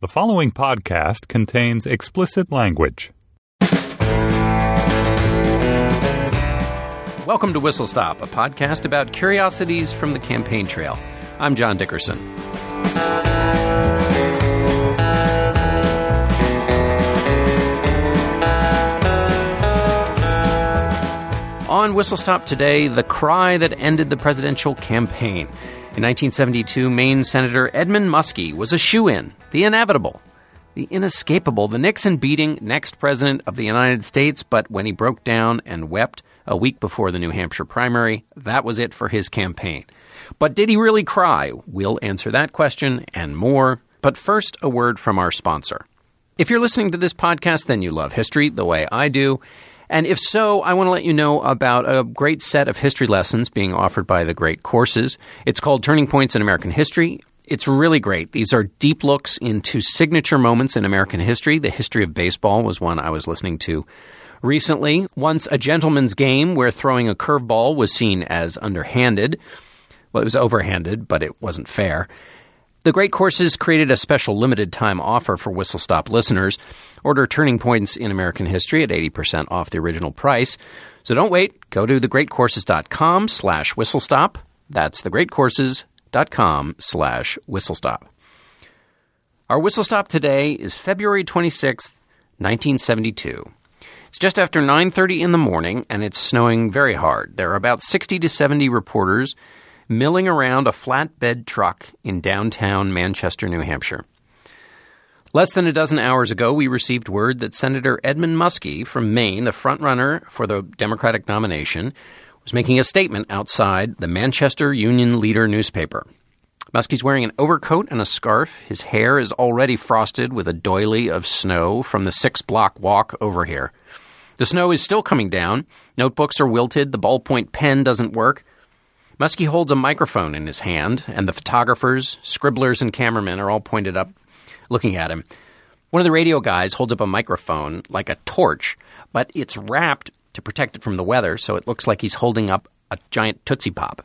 The following podcast contains explicit language. Welcome to Whistle Stop, a podcast about curiosities from the campaign trail. I'm John Dickerson. On Whistle Stop today, the cry that ended the presidential campaign. In 1972, Maine Senator Edmund Muskie was a shoo in, the inevitable, the inescapable, the Nixon beating next president of the United States. But when he broke down and wept a week before the New Hampshire primary, that was it for his campaign. But did he really cry? We'll answer that question and more. But first, a word from our sponsor. If you're listening to this podcast, then you love history the way I do. And if so, I want to let you know about a great set of history lessons being offered by the Great Courses. It's called Turning Points in American History. It's really great. These are deep looks into signature moments in American history. The history of baseball was one I was listening to recently. Once a gentleman's game where throwing a curveball was seen as underhanded. Well, it was overhanded, but it wasn't fair. The Great Courses created a special limited time offer for Whistle Stop listeners. Order Turning Points in American History at 80% off the original price. So don't wait. Go to thegreatcourses.com slash whistlestop. That's thegreatcourses.com slash whistlestop. Our whistlestop today is February 26th, 1972. It's just after 9:30 in the morning and it's snowing very hard. There are about 60 to 70 reporters milling around a flatbed truck in downtown Manchester, New Hampshire. Less than a dozen hours ago, we received word that Senator Edmund Muskie from Maine, the frontrunner for the Democratic nomination, was making a statement outside the Manchester Union Leader newspaper. Muskie's wearing an overcoat and a scarf. His hair is already frosted with a doily of snow from the six block walk over here. The snow is still coming down. Notebooks are wilted. The ballpoint pen doesn't work. Muskie holds a microphone in his hand, and the photographers, scribblers, and cameramen are all pointed up looking at him. One of the radio guys holds up a microphone like a torch, but it's wrapped to protect it from the weather, so it looks like he's holding up a giant Tootsie Pop.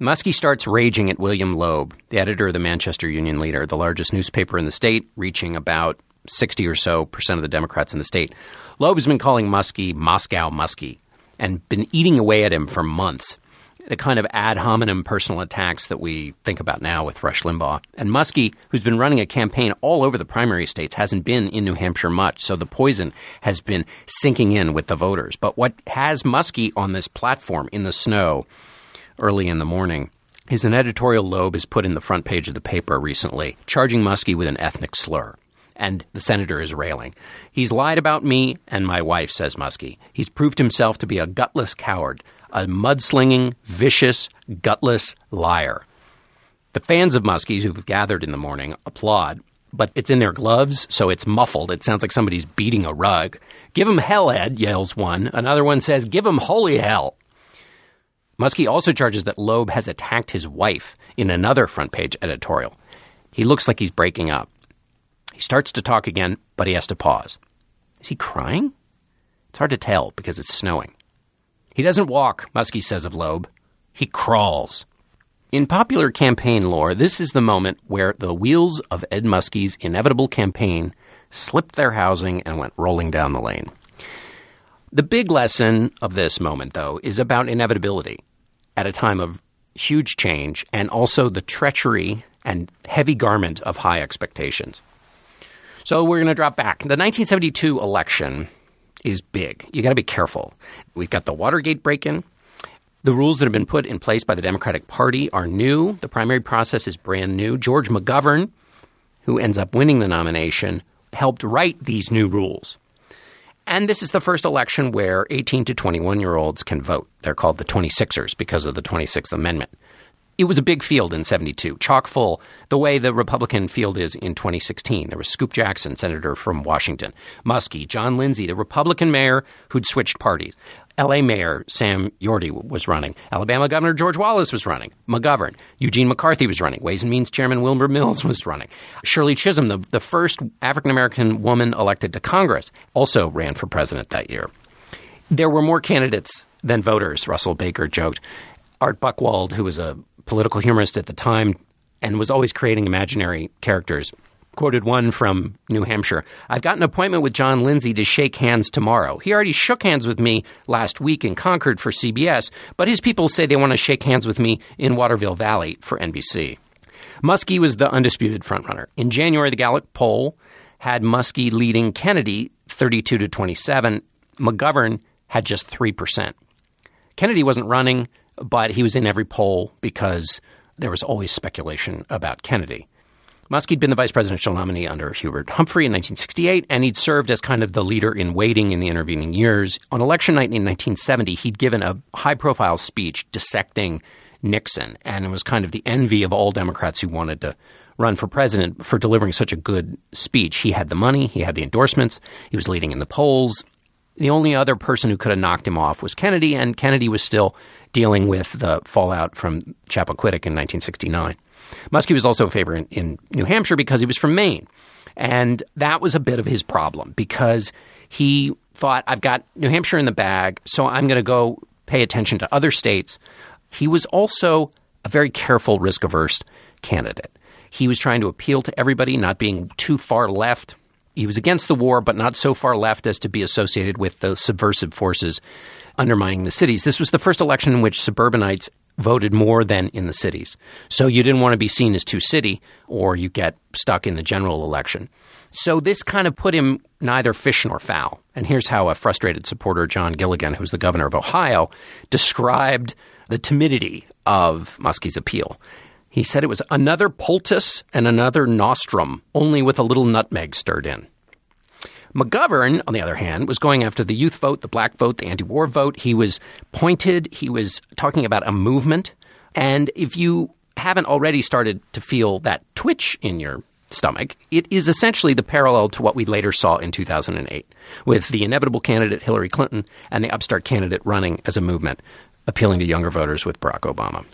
Muskie starts raging at William Loeb, the editor of the Manchester Union Leader, the largest newspaper in the state, reaching about 60 or so percent of the Democrats in the state. Loeb has been calling Muskie Moscow Muskie and been eating away at him for months the kind of ad hominem personal attacks that we think about now with Rush Limbaugh. And Muskie, who's been running a campaign all over the primary states, hasn't been in New Hampshire much, so the poison has been sinking in with the voters. But what has Muskie on this platform in the snow early in the morning is an editorial Loeb has put in the front page of the paper recently, charging Muskie with an ethnic slur. And the senator is railing. He's lied about me and my wife, says Muskie. He's proved himself to be a gutless coward, a mudslinging, vicious, gutless liar. The fans of Muskies who've gathered in the morning applaud, but it's in their gloves, so it's muffled. It sounds like somebody's beating a rug. Give him hell, Ed, yells one. Another one says, Give him holy hell. Muskie also charges that Loeb has attacked his wife in another front page editorial. He looks like he's breaking up. He starts to talk again, but he has to pause. Is he crying? It's hard to tell because it's snowing. He doesn't walk, Muskie says of Loeb. He crawls. In popular campaign lore, this is the moment where the wheels of Ed Muskie's inevitable campaign slipped their housing and went rolling down the lane. The big lesson of this moment, though, is about inevitability at a time of huge change and also the treachery and heavy garment of high expectations. So we're going to drop back. The 1972 election is big. You got to be careful. We've got the Watergate break in. The rules that have been put in place by the Democratic Party are new. The primary process is brand new. George McGovern, who ends up winning the nomination, helped write these new rules. And this is the first election where 18 to 21 year olds can vote. They're called the 26ers because of the 26th Amendment. It was a big field in 72, chock full, the way the Republican field is in 2016. There was Scoop Jackson, senator from Washington, Muskie, John Lindsay, the Republican mayor who'd switched parties. LA Mayor Sam Yorty was running. Alabama Governor George Wallace was running. McGovern. Eugene McCarthy was running. Ways and Means Chairman Wilbur Mills was running. Shirley Chisholm, the, the first African American woman elected to Congress, also ran for president that year. There were more candidates than voters, Russell Baker joked. Art Buchwald, who was a political humorist at the time and was always creating imaginary characters, quoted one from New Hampshire. I've got an appointment with John Lindsay to shake hands tomorrow. He already shook hands with me last week in Concord for CBS, but his people say they want to shake hands with me in Waterville Valley for NBC. Muskie was the undisputed frontrunner. In January, the Gallup poll had Muskie leading Kennedy 32 to 27. McGovern had just 3%. Kennedy wasn't running but he was in every poll because there was always speculation about Kennedy. Muskie'd been the vice presidential nominee under Hubert Humphrey in 1968, and he'd served as kind of the leader in waiting in the intervening years. On election night in 1970, he'd given a high profile speech dissecting Nixon, and it was kind of the envy of all Democrats who wanted to run for president for delivering such a good speech. He had the money, he had the endorsements, he was leading in the polls. The only other person who could have knocked him off was Kennedy, and Kennedy was still dealing with the fallout from Chappaquiddick in 1969. Muskie was also a favorite in, in New Hampshire because he was from Maine. And that was a bit of his problem because he thought, I've got New Hampshire in the bag, so I'm going to go pay attention to other states. He was also a very careful, risk averse candidate. He was trying to appeal to everybody, not being too far left. He was against the war, but not so far left as to be associated with the subversive forces undermining the cities. This was the first election in which suburbanites voted more than in the cities. So you didn't want to be seen as too city or you get stuck in the general election. So this kind of put him neither fish nor fowl. And here's how a frustrated supporter, John Gilligan, who's the governor of Ohio, described the timidity of Muskie's appeal. He said it was another poultice and another nostrum, only with a little nutmeg stirred in. McGovern, on the other hand, was going after the youth vote, the black vote, the anti war vote. He was pointed, he was talking about a movement. And if you haven't already started to feel that twitch in your stomach, it is essentially the parallel to what we later saw in 2008 with the inevitable candidate Hillary Clinton and the upstart candidate running as a movement, appealing to younger voters with Barack Obama.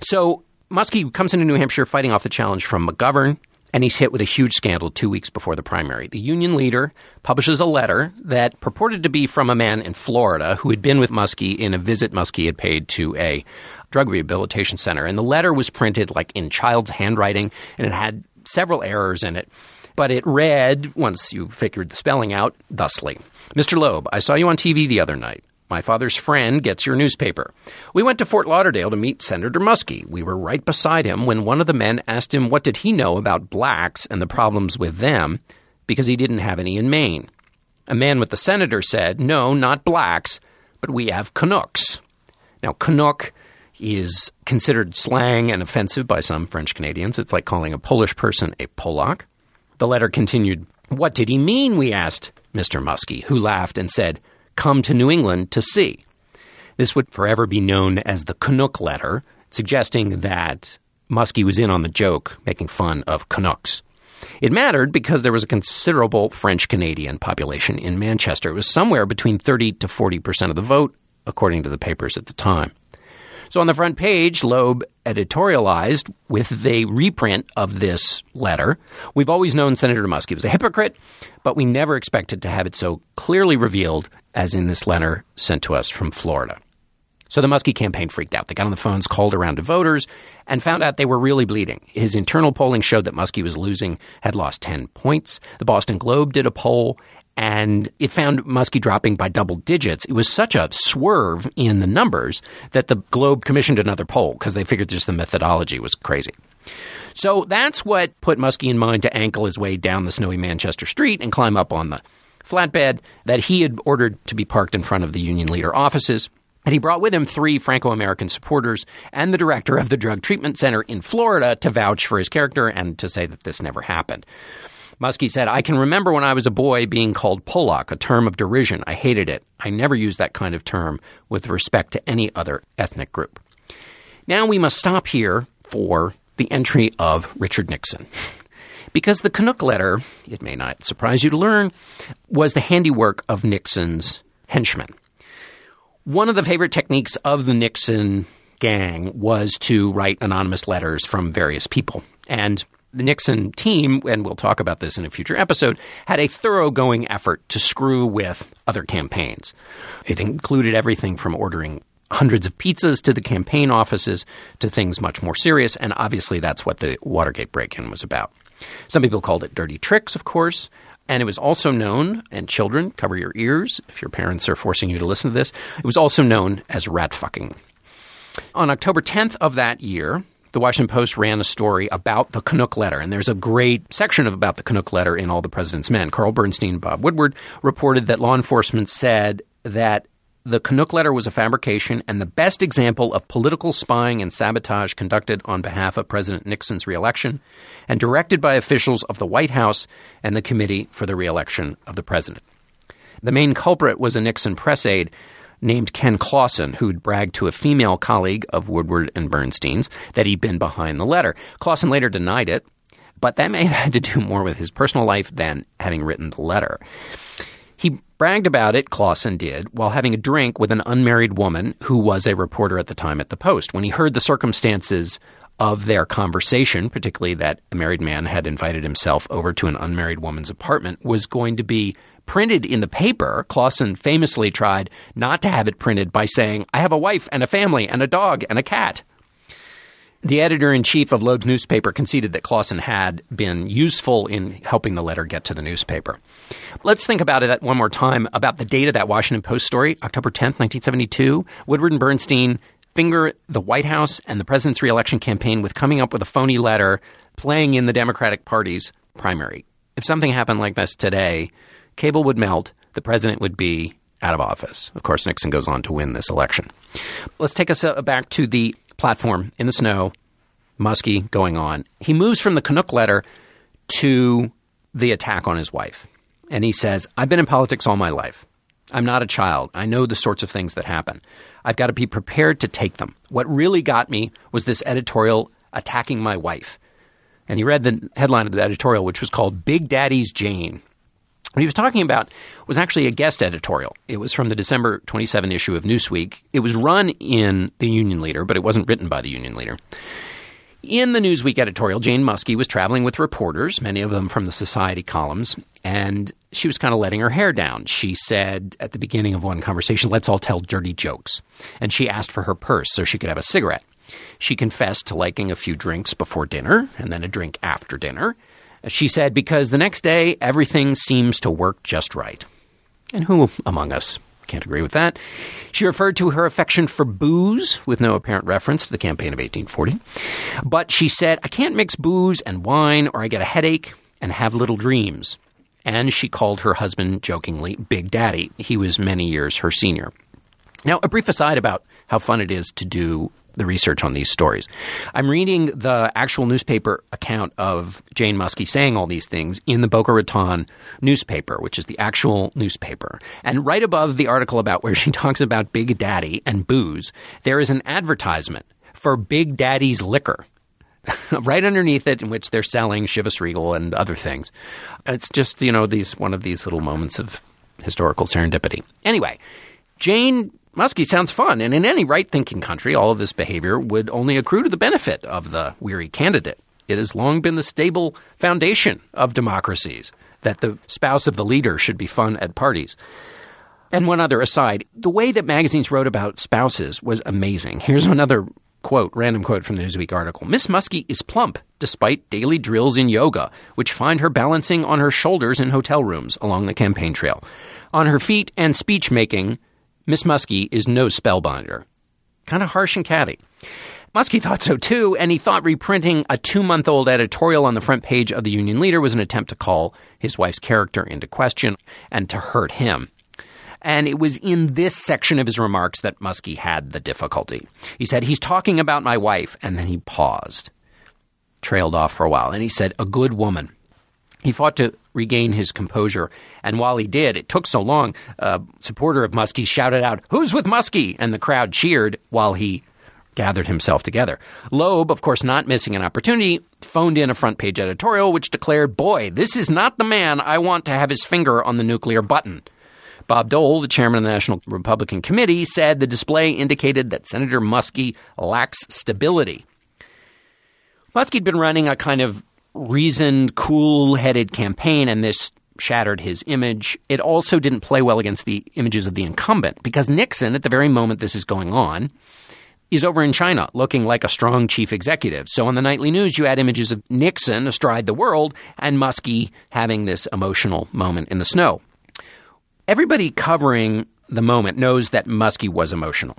So Muskie comes into New Hampshire fighting off the challenge from McGovern and he's hit with a huge scandal two weeks before the primary. The union leader publishes a letter that purported to be from a man in Florida who had been with Muskie in a visit Muskie had paid to a drug rehabilitation center. And the letter was printed like in child's handwriting, and it had several errors in it. But it read, once you figured the spelling out, thusly Mr. Loeb, I saw you on TV the other night. My father's friend gets your newspaper. We went to Fort Lauderdale to meet Senator Muskie. We were right beside him when one of the men asked him what did he know about blacks and the problems with them because he didn't have any in Maine. A man with the senator said, "No, not blacks, but we have Canucks." Now, Canuck is considered slang and offensive by some French Canadians. It's like calling a Polish person a Polak. The letter continued, What did he mean? We asked Mr. Muskie, who laughed and said, come to New England to see. This would forever be known as the Canuck letter, suggesting that Muskie was in on the joke, making fun of Canucks. It mattered because there was a considerable French Canadian population in Manchester. It was somewhere between 30 to 40 percent of the vote, according to the papers at the time. So on the front page, Loeb editorialized with the reprint of this letter. We've always known Senator Muskie was a hypocrite, but we never expected to have it so clearly revealed as in this letter sent to us from Florida. So the Muskie campaign freaked out. They got on the phones, called around to voters, and found out they were really bleeding. His internal polling showed that Muskie was losing, had lost 10 points. The Boston Globe did a poll, and it found Muskie dropping by double digits. It was such a swerve in the numbers that the Globe commissioned another poll because they figured just the methodology was crazy. So that's what put Muskie in mind to ankle his way down the snowy Manchester street and climb up on the flatbed that he had ordered to be parked in front of the Union Leader offices. And he brought with him three Franco American supporters and the director of the Drug Treatment Center in Florida to vouch for his character and to say that this never happened. Muskie said, I can remember when I was a boy being called Polak, a term of derision. I hated it. I never used that kind of term with respect to any other ethnic group. Now we must stop here for the entry of Richard Nixon. Because the Canuck letter, it may not surprise you to learn, was the handiwork of Nixon's henchmen. One of the favorite techniques of the Nixon gang was to write anonymous letters from various people. And the Nixon team, and we'll talk about this in a future episode, had a thoroughgoing effort to screw with other campaigns. It included everything from ordering hundreds of pizzas to the campaign offices to things much more serious, and obviously that's what the Watergate break in was about. Some people called it dirty tricks, of course. And it was also known, and children, cover your ears if your parents are forcing you to listen to this, it was also known as rat fucking. On October 10th of that year, the Washington Post ran a story about the Canuck letter, and there's a great section about the Canuck letter in All the President's Men. Carl Bernstein and Bob Woodward reported that law enforcement said that the Canuck letter was a fabrication and the best example of political spying and sabotage conducted on behalf of President Nixon's reelection and directed by officials of the White House and the Committee for the Reelection of the President. The main culprit was a Nixon press aide named Ken Clawson, who'd bragged to a female colleague of Woodward and Bernstein's that he'd been behind the letter. Clawson later denied it, but that may have had to do more with his personal life than having written the letter. Bragged about it, Clawson did, while having a drink with an unmarried woman who was a reporter at the time at the Post. When he heard the circumstances of their conversation, particularly that a married man had invited himself over to an unmarried woman's apartment, was going to be printed in the paper, Clawson famously tried not to have it printed by saying, I have a wife and a family and a dog and a cat. The editor in chief of Loeb's newspaper conceded that Clawson had been useful in helping the letter get to the newspaper. Let's think about it one more time about the date of that Washington Post story, October 10th, 1972. Woodward and Bernstein finger the White House and the president's reelection campaign with coming up with a phony letter playing in the Democratic Party's primary. If something happened like this today, cable would melt, the president would be out of office. Of course, Nixon goes on to win this election. Let's take us uh, back to the platform in the snow, Muskie going on. He moves from the Canuck letter to the attack on his wife. And he says, I've been in politics all my life. I'm not a child. I know the sorts of things that happen. I've got to be prepared to take them. What really got me was this editorial attacking my wife. And he read the headline of the editorial, which was called Big Daddy's Jane. What he was talking about was actually a guest editorial. It was from the December 27 issue of Newsweek. It was run in the Union Leader, but it wasn't written by the Union Leader. In the Newsweek editorial, Jane Muskie was traveling with reporters, many of them from the Society columns, and she was kind of letting her hair down. She said at the beginning of one conversation, Let's all tell dirty jokes. And she asked for her purse so she could have a cigarette. She confessed to liking a few drinks before dinner and then a drink after dinner. She said, because the next day everything seems to work just right. And who among us can't agree with that? She referred to her affection for booze with no apparent reference to the campaign of 1840. But she said, I can't mix booze and wine or I get a headache and have little dreams. And she called her husband jokingly Big Daddy. He was many years her senior. Now, a brief aside about how fun it is to do the research on these stories. I'm reading the actual newspaper account of Jane Muskie saying all these things in the Boca Raton newspaper, which is the actual newspaper. And right above the article about where she talks about Big Daddy and booze, there is an advertisement for Big Daddy's liquor. right underneath it, in which they're selling Chivas Regal and other things. It's just, you know, these one of these little moments of historical serendipity. Anyway, Jane Muskie sounds fun, and in any right thinking country, all of this behavior would only accrue to the benefit of the weary candidate. It has long been the stable foundation of democracies that the spouse of the leader should be fun at parties. And one other aside the way that magazines wrote about spouses was amazing. Here's another quote, random quote from the Newsweek article. Miss Muskie is plump despite daily drills in yoga, which find her balancing on her shoulders in hotel rooms along the campaign trail. On her feet and speech making, Miss Muskie is no spellbinder. Kind of harsh and catty. Muskie thought so too, and he thought reprinting a two month old editorial on the front page of the Union Leader was an attempt to call his wife's character into question and to hurt him. And it was in this section of his remarks that Muskie had the difficulty. He said, He's talking about my wife, and then he paused, trailed off for a while, and he said, A good woman. He fought to regain his composure. And while he did, it took so long, a supporter of Muskie shouted out, Who's with Muskie? And the crowd cheered while he gathered himself together. Loeb, of course, not missing an opportunity, phoned in a front page editorial which declared, Boy, this is not the man I want to have his finger on the nuclear button. Bob Dole, the chairman of the National Republican Committee, said the display indicated that Senator Muskie lacks stability. Muskie had been running a kind of reasoned, cool headed campaign, and this shattered his image. It also didn't play well against the images of the incumbent because Nixon, at the very moment this is going on, is over in China looking like a strong chief executive. So on the nightly news, you had images of Nixon astride the world and Muskie having this emotional moment in the snow. Everybody covering the moment knows that Muskie was emotional.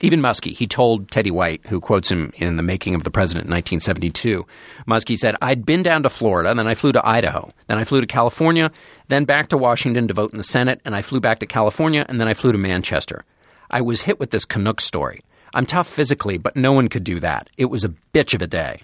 Even Muskie, he told Teddy White, who quotes him in The Making of the President in 1972, Muskie said, I'd been down to Florida, then I flew to Idaho, then I flew to California, then back to Washington to vote in the Senate, and I flew back to California, and then I flew to Manchester. I was hit with this Canuck story. I'm tough physically, but no one could do that. It was a bitch of a day.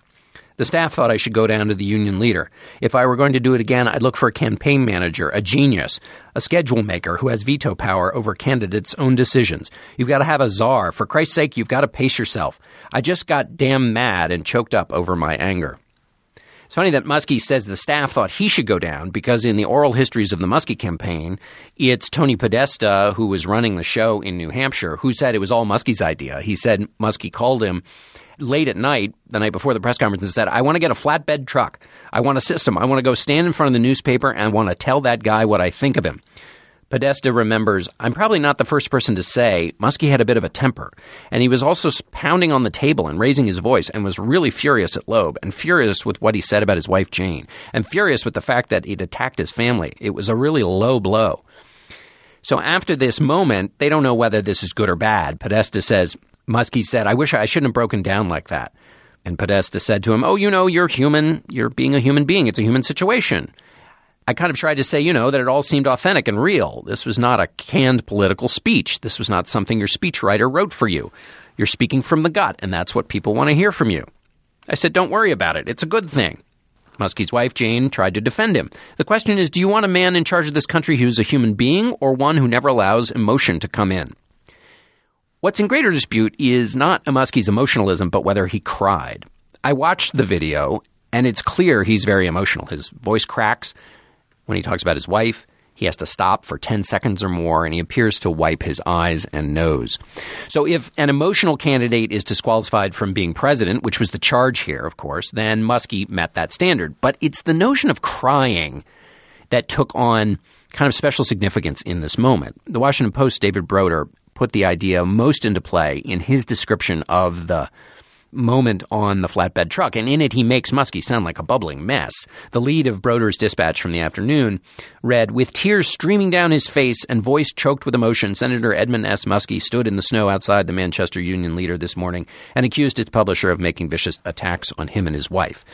The staff thought I should go down to the union leader. If I were going to do it again, I'd look for a campaign manager, a genius, a schedule maker who has veto power over candidates' own decisions. You've got to have a czar. For Christ's sake, you've got to pace yourself. I just got damn mad and choked up over my anger. It's funny that Muskie says the staff thought he should go down because in the oral histories of the Muskie campaign, it's Tony Podesta, who was running the show in New Hampshire, who said it was all Muskie's idea. He said Muskie called him late at night, the night before the press conference, and said, I want to get a flatbed truck. I want a system. I want to go stand in front of the newspaper and want to tell that guy what I think of him. Podesta remembers, I'm probably not the first person to say Muskie had a bit of a temper, and he was also pounding on the table and raising his voice and was really furious at Loeb and furious with what he said about his wife Jane and furious with the fact that he'd attacked his family. It was a really low blow. So after this moment, they don't know whether this is good or bad. Podesta says, Muskie said, I wish I shouldn't have broken down like that. And Podesta said to him, Oh, you know, you're human. You're being a human being. It's a human situation. I kind of tried to say, you know, that it all seemed authentic and real. This was not a canned political speech. This was not something your speechwriter wrote for you. You're speaking from the gut, and that's what people want to hear from you. I said, Don't worry about it. It's a good thing. Muskie's wife, Jane, tried to defend him. The question is do you want a man in charge of this country who's a human being or one who never allows emotion to come in? What's in greater dispute is not Muskie's emotionalism, but whether he cried. I watched the video, and it's clear he's very emotional. His voice cracks when he talks about his wife. He has to stop for 10 seconds or more, and he appears to wipe his eyes and nose. So, if an emotional candidate is disqualified from being president, which was the charge here, of course, then Muskie met that standard. But it's the notion of crying that took on kind of special significance in this moment. The Washington Post, David Broder, put the idea most into play in his description of the moment on the flatbed truck, and in it he makes Muskie sound like a bubbling mess. The lead of Broder's dispatch from the afternoon read With tears streaming down his face and voice choked with emotion, Senator Edmund S. Muskie stood in the snow outside the Manchester Union Leader this morning and accused its publisher of making vicious attacks on him and his wife.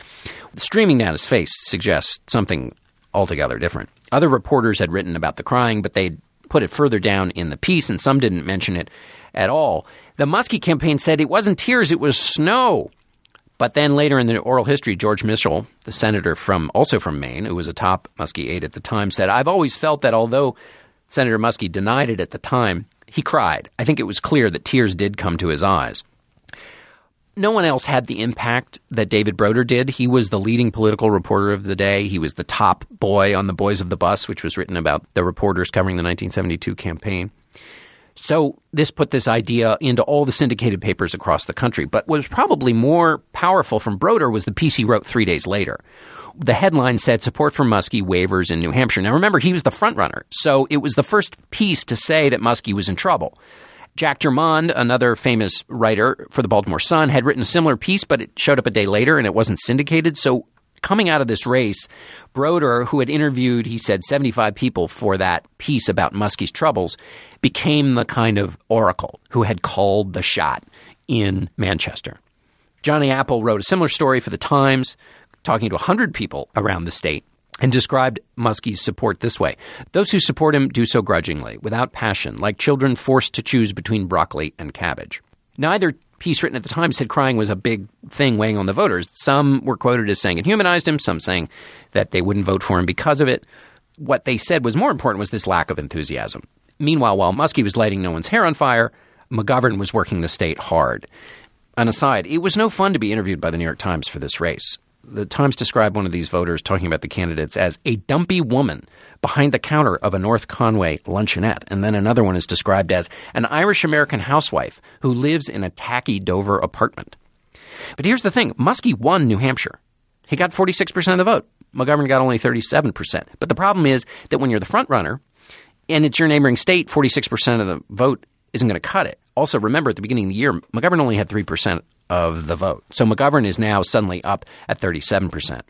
Streaming down his face suggests something altogether different. Other reporters had written about the crying, but they'd put it further down in the piece, and some didn't mention it at all. The Muskie campaign said it wasn't tears, it was snow. But then later in the oral history, George Mitchell, the senator from also from Maine, who was a top Muskie aide at the time, said, I've always felt that although Senator Muskie denied it at the time, he cried. I think it was clear that tears did come to his eyes no one else had the impact that David Broder did. He was the leading political reporter of the day. He was the top boy on the Boys of the Bus, which was written about the reporters covering the 1972 campaign. So this put this idea into all the syndicated papers across the country. But what was probably more powerful from Broder was the piece he wrote three days later. The headline said support for Muskie wavers in New Hampshire. Now remember, he was the frontrunner, so it was the first piece to say that Muskie was in trouble. Jack Germond, another famous writer for the Baltimore Sun, had written a similar piece, but it showed up a day later and it wasn't syndicated. So coming out of this race, Broder, who had interviewed, he said, 75 people for that piece about Muskie's troubles, became the kind of oracle who had called the shot in Manchester. Johnny Apple wrote a similar story for the Times, talking to 100 people around the state and described Muskie's support this way Those who support him do so grudgingly, without passion, like children forced to choose between broccoli and cabbage. Neither piece written at the time said crying was a big thing weighing on the voters. Some were quoted as saying it humanized him, some saying that they wouldn't vote for him because of it. What they said was more important was this lack of enthusiasm. Meanwhile, while Muskie was lighting no one's hair on fire, McGovern was working the state hard. an aside, it was no fun to be interviewed by the New York Times for this race. The Times described one of these voters talking about the candidates as a dumpy woman behind the counter of a North Conway luncheonette. And then another one is described as an Irish American housewife who lives in a tacky Dover apartment. But here's the thing Muskie won New Hampshire. He got 46% of the vote. McGovern got only 37%. But the problem is that when you're the front runner and it's your neighboring state, 46% of the vote isn't going to cut it. Also, remember at the beginning of the year, McGovern only had 3% of the vote. So McGovern is now suddenly up at 37%.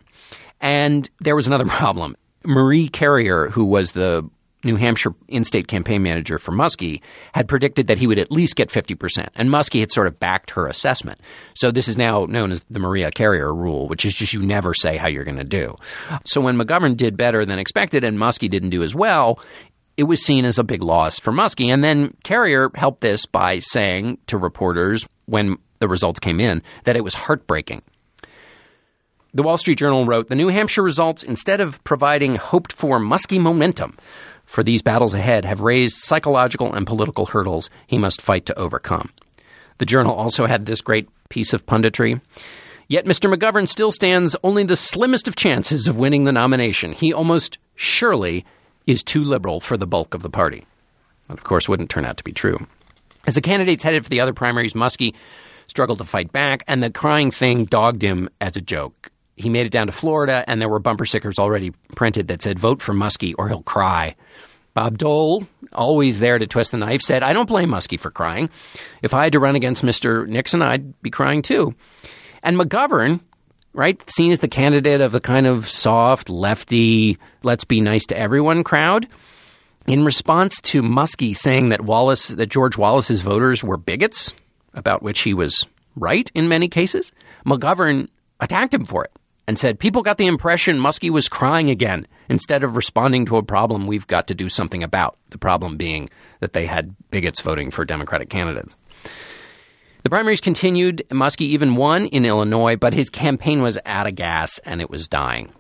And there was another problem. Maria Carrier, who was the New Hampshire in state campaign manager for Muskie, had predicted that he would at least get 50%. And Muskie had sort of backed her assessment. So this is now known as the Maria Carrier rule, which is just you never say how you're going to do. So when McGovern did better than expected and Muskie didn't do as well, it was seen as a big loss for Muskie. And then Carrier helped this by saying to reporters when the results came in that it was heartbreaking. The Wall Street Journal wrote The New Hampshire results, instead of providing hoped for Muskie momentum for these battles ahead, have raised psychological and political hurdles he must fight to overcome. The Journal also had this great piece of punditry. Yet Mr. McGovern still stands only the slimmest of chances of winning the nomination. He almost surely is too liberal for the bulk of the party. That, of course, wouldn't turn out to be true. As the candidates headed for the other primaries, Muskie struggled to fight back, and the crying thing dogged him as a joke. He made it down to Florida, and there were bumper stickers already printed that said, Vote for Muskie or he'll cry. Bob Dole, always there to twist the knife, said, I don't blame Muskie for crying. If I had to run against Mr. Nixon, I'd be crying too. And McGovern, right? Seen as the candidate of the kind of soft, lefty, let's be nice to everyone crowd. In response to Muskie saying that Wallace, that George Wallace's voters were bigots, about which he was right in many cases, McGovern attacked him for it and said people got the impression Muskie was crying again instead of responding to a problem we've got to do something about. The problem being that they had bigots voting for Democratic candidates. The primaries continued. Muskie even won in Illinois, but his campaign was out of gas and it was dying.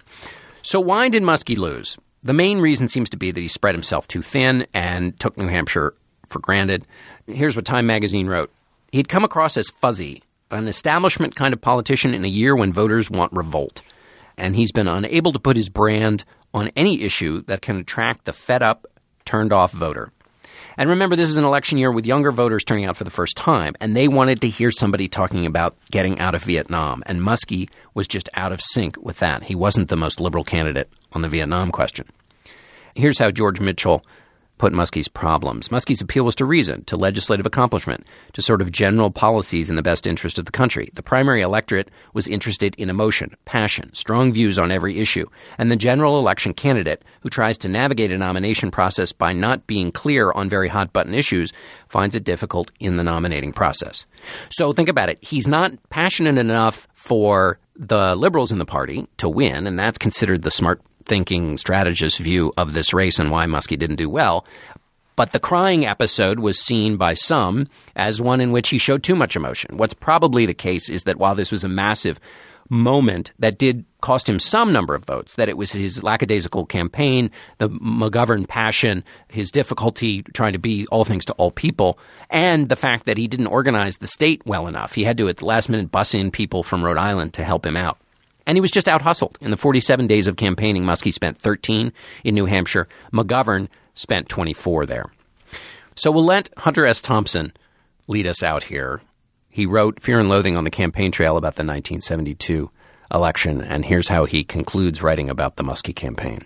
So, why did Muskie lose? The main reason seems to be that he spread himself too thin and took New Hampshire for granted. Here's what Time magazine wrote He'd come across as fuzzy, an establishment kind of politician in a year when voters want revolt. And he's been unable to put his brand on any issue that can attract the fed up, turned off voter. And remember, this is an election year with younger voters turning out for the first time, and they wanted to hear somebody talking about getting out of Vietnam. And Muskie was just out of sync with that. He wasn't the most liberal candidate on the Vietnam question. Here's how George Mitchell put Muskie's problems. Muskie's appeal was to reason, to legislative accomplishment, to sort of general policies in the best interest of the country. The primary electorate was interested in emotion, passion, strong views on every issue, and the general election candidate, who tries to navigate a nomination process by not being clear on very hot button issues, finds it difficult in the nominating process. So think about it. He's not passionate enough for the liberals in the party to win, and that's considered the smart thinking strategist view of this race and why Muskie didn't do well. But the crying episode was seen by some as one in which he showed too much emotion. What's probably the case is that while this was a massive moment that did cost him some number of votes, that it was his lackadaisical campaign, the McGovern passion, his difficulty trying to be all things to all people, and the fact that he didn't organize the state well enough. He had to, at the last minute, bus in people from Rhode Island to help him out. And he was just out hustled. In the 47 days of campaigning, Muskie spent 13 in New Hampshire. McGovern spent 24 there. So we'll let Hunter S. Thompson lead us out here. He wrote Fear and Loathing on the campaign trail about the 1972 election, and here's how he concludes writing about the Muskie campaign.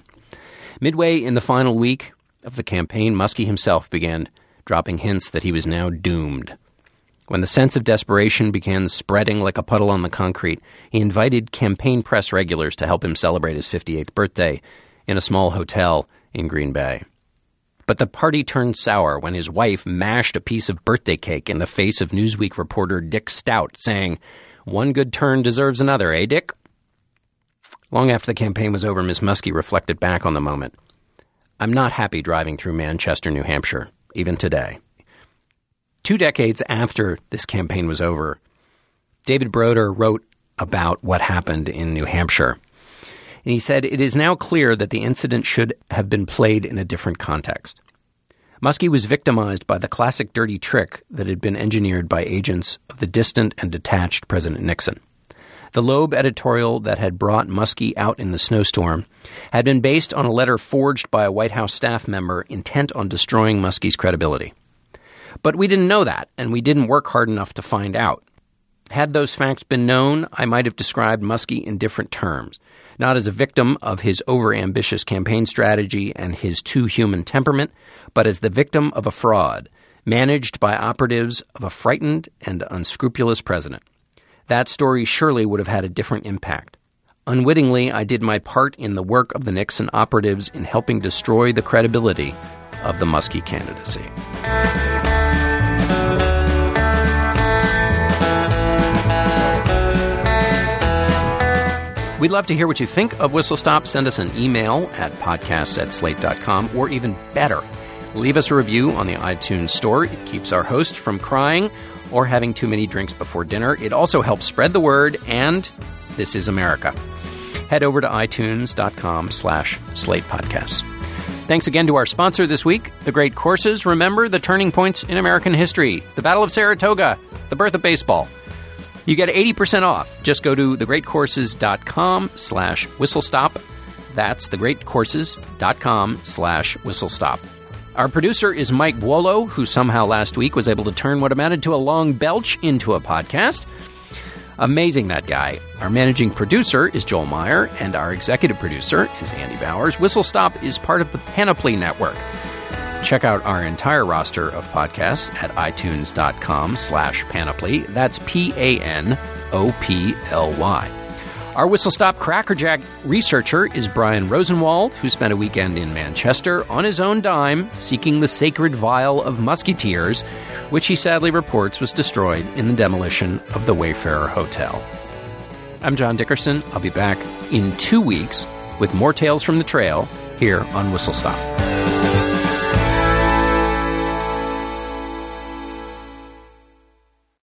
Midway in the final week of the campaign, Muskie himself began dropping hints that he was now doomed. When the sense of desperation began spreading like a puddle on the concrete, he invited campaign press regulars to help him celebrate his 58th birthday in a small hotel in Green Bay. But the party turned sour when his wife mashed a piece of birthday cake in the face of Newsweek reporter Dick Stout, saying, One good turn deserves another, eh, Dick? Long after the campaign was over, Miss Muskie reflected back on the moment. I'm not happy driving through Manchester, New Hampshire, even today. Two decades after this campaign was over, David Broder wrote about what happened in New Hampshire. And he said, It is now clear that the incident should have been played in a different context. Muskie was victimized by the classic dirty trick that had been engineered by agents of the distant and detached President Nixon. The Loeb editorial that had brought Muskie out in the snowstorm had been based on a letter forged by a White House staff member intent on destroying Muskie's credibility. But we didn't know that, and we didn't work hard enough to find out. Had those facts been known, I might have described Muskie in different terms. Not as a victim of his overambitious campaign strategy and his too human temperament, but as the victim of a fraud, managed by operatives of a frightened and unscrupulous president that story surely would have had a different impact. Unwittingly, I did my part in the work of the Nixon operatives in helping destroy the credibility of the Muskie candidacy. We'd love to hear what you think of Whistle Stop. Send us an email at podcasts at slate.com, or even better, leave us a review on the iTunes Store. It keeps our host from crying or having too many drinks before dinner. It also helps spread the word, and this is America. Head over to itunes.com slash slate podcasts. Thanks again to our sponsor this week, The Great Courses. Remember the turning points in American history, the Battle of Saratoga, the birth of baseball. You get 80% off. Just go to thegreatcourses.com slash whistlestop. That's thegreatcourses.com slash whistlestop. Our producer is Mike Wuolo, who somehow last week was able to turn what amounted to a long belch into a podcast. Amazing, that guy. Our managing producer is Joel Meyer, and our executive producer is Andy Bowers. Whistle Stop is part of the Panoply Network. Check out our entire roster of podcasts at itunes.com slash panoply. That's P-A-N-O-P-L-Y. Our Whistle Stop Crackerjack researcher is Brian Rosenwald, who spent a weekend in Manchester on his own dime seeking the sacred vial of Muskie tears, which he sadly reports was destroyed in the demolition of the Wayfarer Hotel. I'm John Dickerson. I'll be back in two weeks with more tales from the trail here on Whistle Stop.